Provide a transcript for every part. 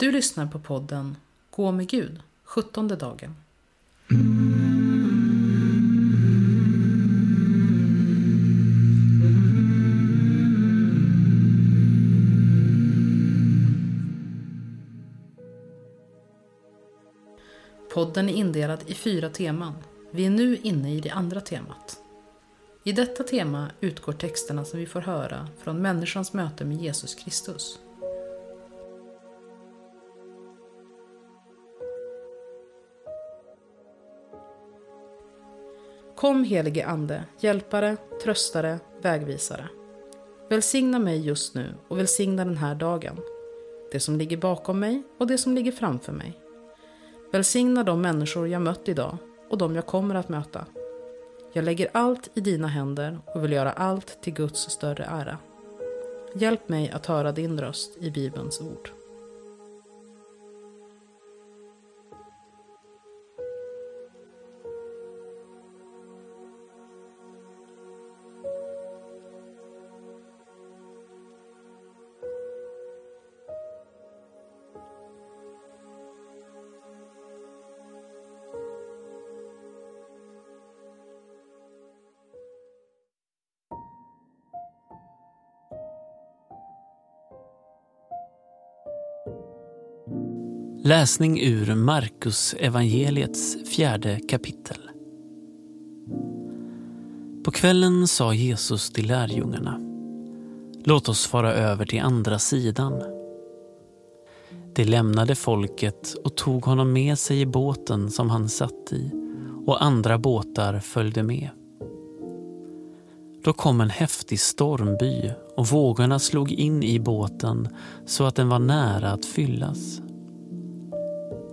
Du lyssnar på podden Gå med Gud, sjuttonde dagen. Podden är indelad i fyra teman. Vi är nu inne i det andra temat. I detta tema utgår texterna som vi får höra från människans möte med Jesus Kristus. Kom helige Ande, hjälpare, tröstare, vägvisare. Välsigna mig just nu och välsigna den här dagen. Det som ligger bakom mig och det som ligger framför mig. Välsigna de människor jag mött idag och de jag kommer att möta. Jag lägger allt i dina händer och vill göra allt till Guds större ära. Hjälp mig att höra din röst i Bibelns ord. Läsning ur Markus evangeliets fjärde kapitel. På kvällen sa Jesus till lärjungarna Låt oss fara över till andra sidan. De lämnade folket och tog honom med sig i båten som han satt i och andra båtar följde med. Då kom en häftig stormby och vågorna slog in i båten så att den var nära att fyllas.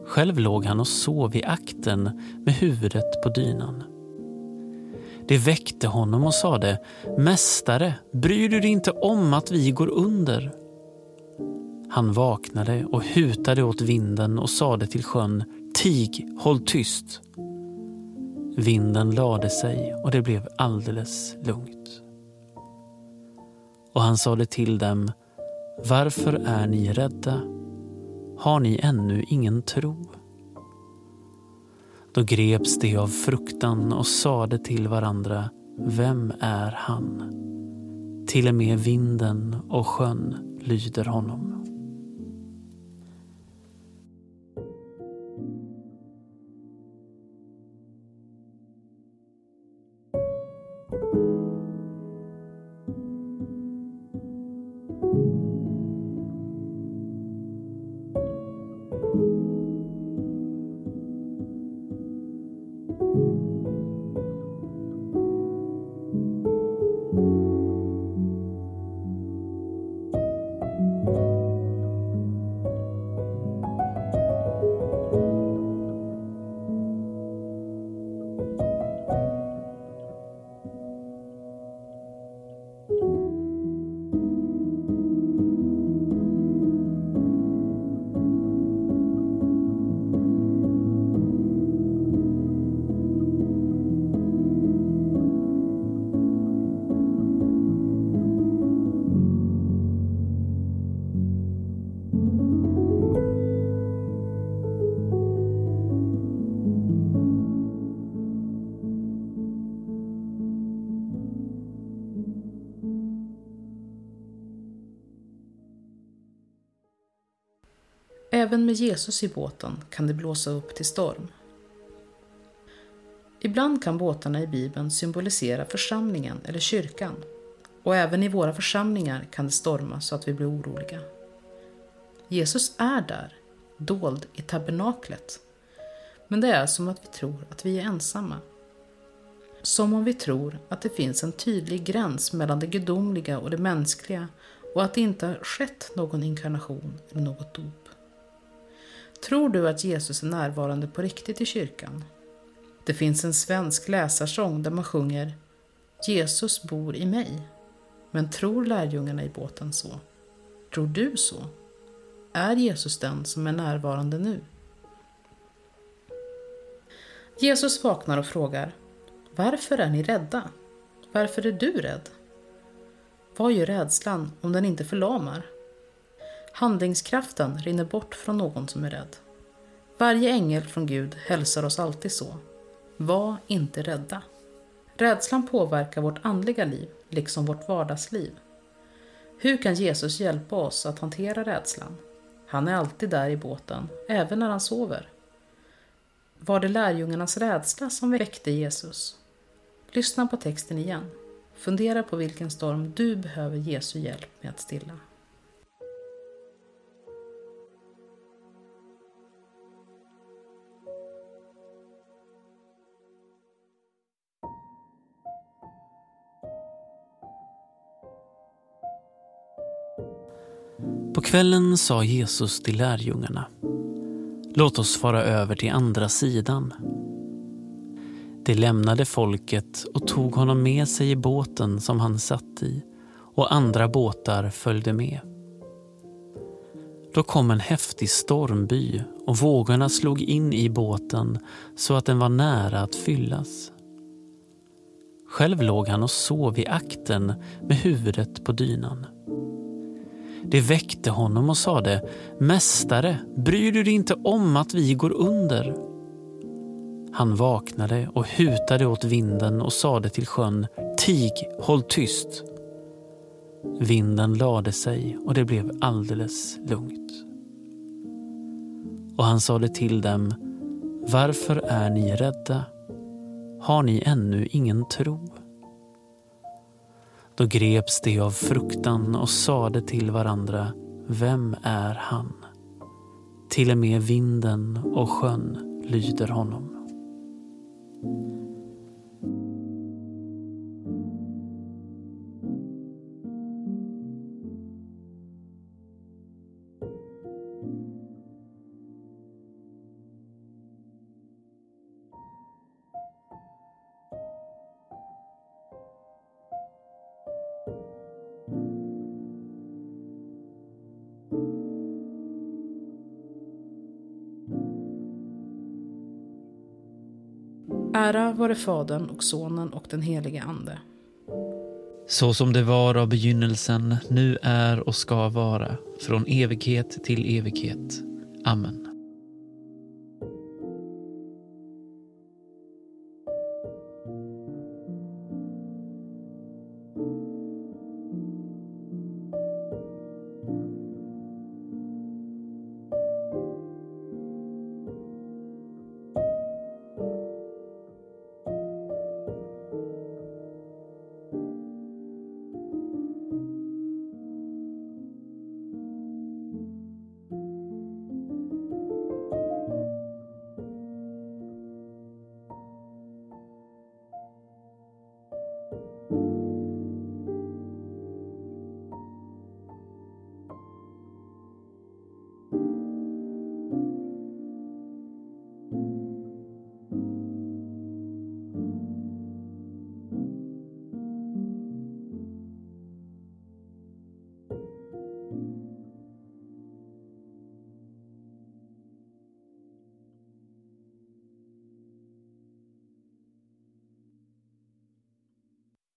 Själv låg han och sov i akten med huvudet på dynan. Det väckte honom och sade Mästare, bryr du dig inte om att vi går under? Han vaknade och hutade åt vinden och sade till sjön Tig, håll tyst. Vinden lade sig och det blev alldeles lugnt. Och han sade till dem Varför är ni rädda? Har ni ännu ingen tro? Då greps de av fruktan och sade till varandra, vem är han? Till och med vinden och sjön lyder honom. Även med Jesus i båten kan det blåsa upp till storm. Ibland kan båtarna i Bibeln symbolisera församlingen eller kyrkan. Och även i våra församlingar kan det storma så att vi blir oroliga. Jesus är där, dold i tabernaklet. Men det är som att vi tror att vi är ensamma. Som om vi tror att det finns en tydlig gräns mellan det gudomliga och det mänskliga och att det inte har skett någon inkarnation eller något dop. Tror du att Jesus är närvarande på riktigt i kyrkan? Det finns en svensk läsarsång där man sjunger Jesus bor i mig. Men tror lärjungarna i båten så? Tror du så? Är Jesus den som är närvarande nu? Jesus vaknar och frågar Varför är ni rädda? Varför är du rädd? Vad gör rädslan om den inte förlamar? Handlingskraften rinner bort från någon som är rädd. Varje ängel från Gud hälsar oss alltid så. Var inte rädda. Rädslan påverkar vårt andliga liv, liksom vårt vardagsliv. Hur kan Jesus hjälpa oss att hantera rädslan? Han är alltid där i båten, även när han sover. Var det lärjungarnas rädsla som väckte Jesus? Lyssna på texten igen. Fundera på vilken storm du behöver Jesu hjälp med att stilla. På kvällen sa Jesus till lärjungarna Låt oss fara över till andra sidan. De lämnade folket och tog honom med sig i båten som han satt i och andra båtar följde med. Då kom en häftig stormby och vågorna slog in i båten så att den var nära att fyllas. Själv låg han och sov i akten med huvudet på dynan. Det väckte honom och sade Mästare, bryr du dig inte om att vi går under? Han vaknade och hutade åt vinden och sade till sjön Tig, håll tyst. Vinden lade sig och det blev alldeles lugnt. Och han sade till dem Varför är ni rädda? Har ni ännu ingen tro? Då greps de av fruktan och sade till varandra, vem är han? Till och med vinden och sjön lyder honom. Ära vare Fadern och Sonen och den helige Ande. Så som det var av begynnelsen, nu är och ska vara, från evighet till evighet. Amen.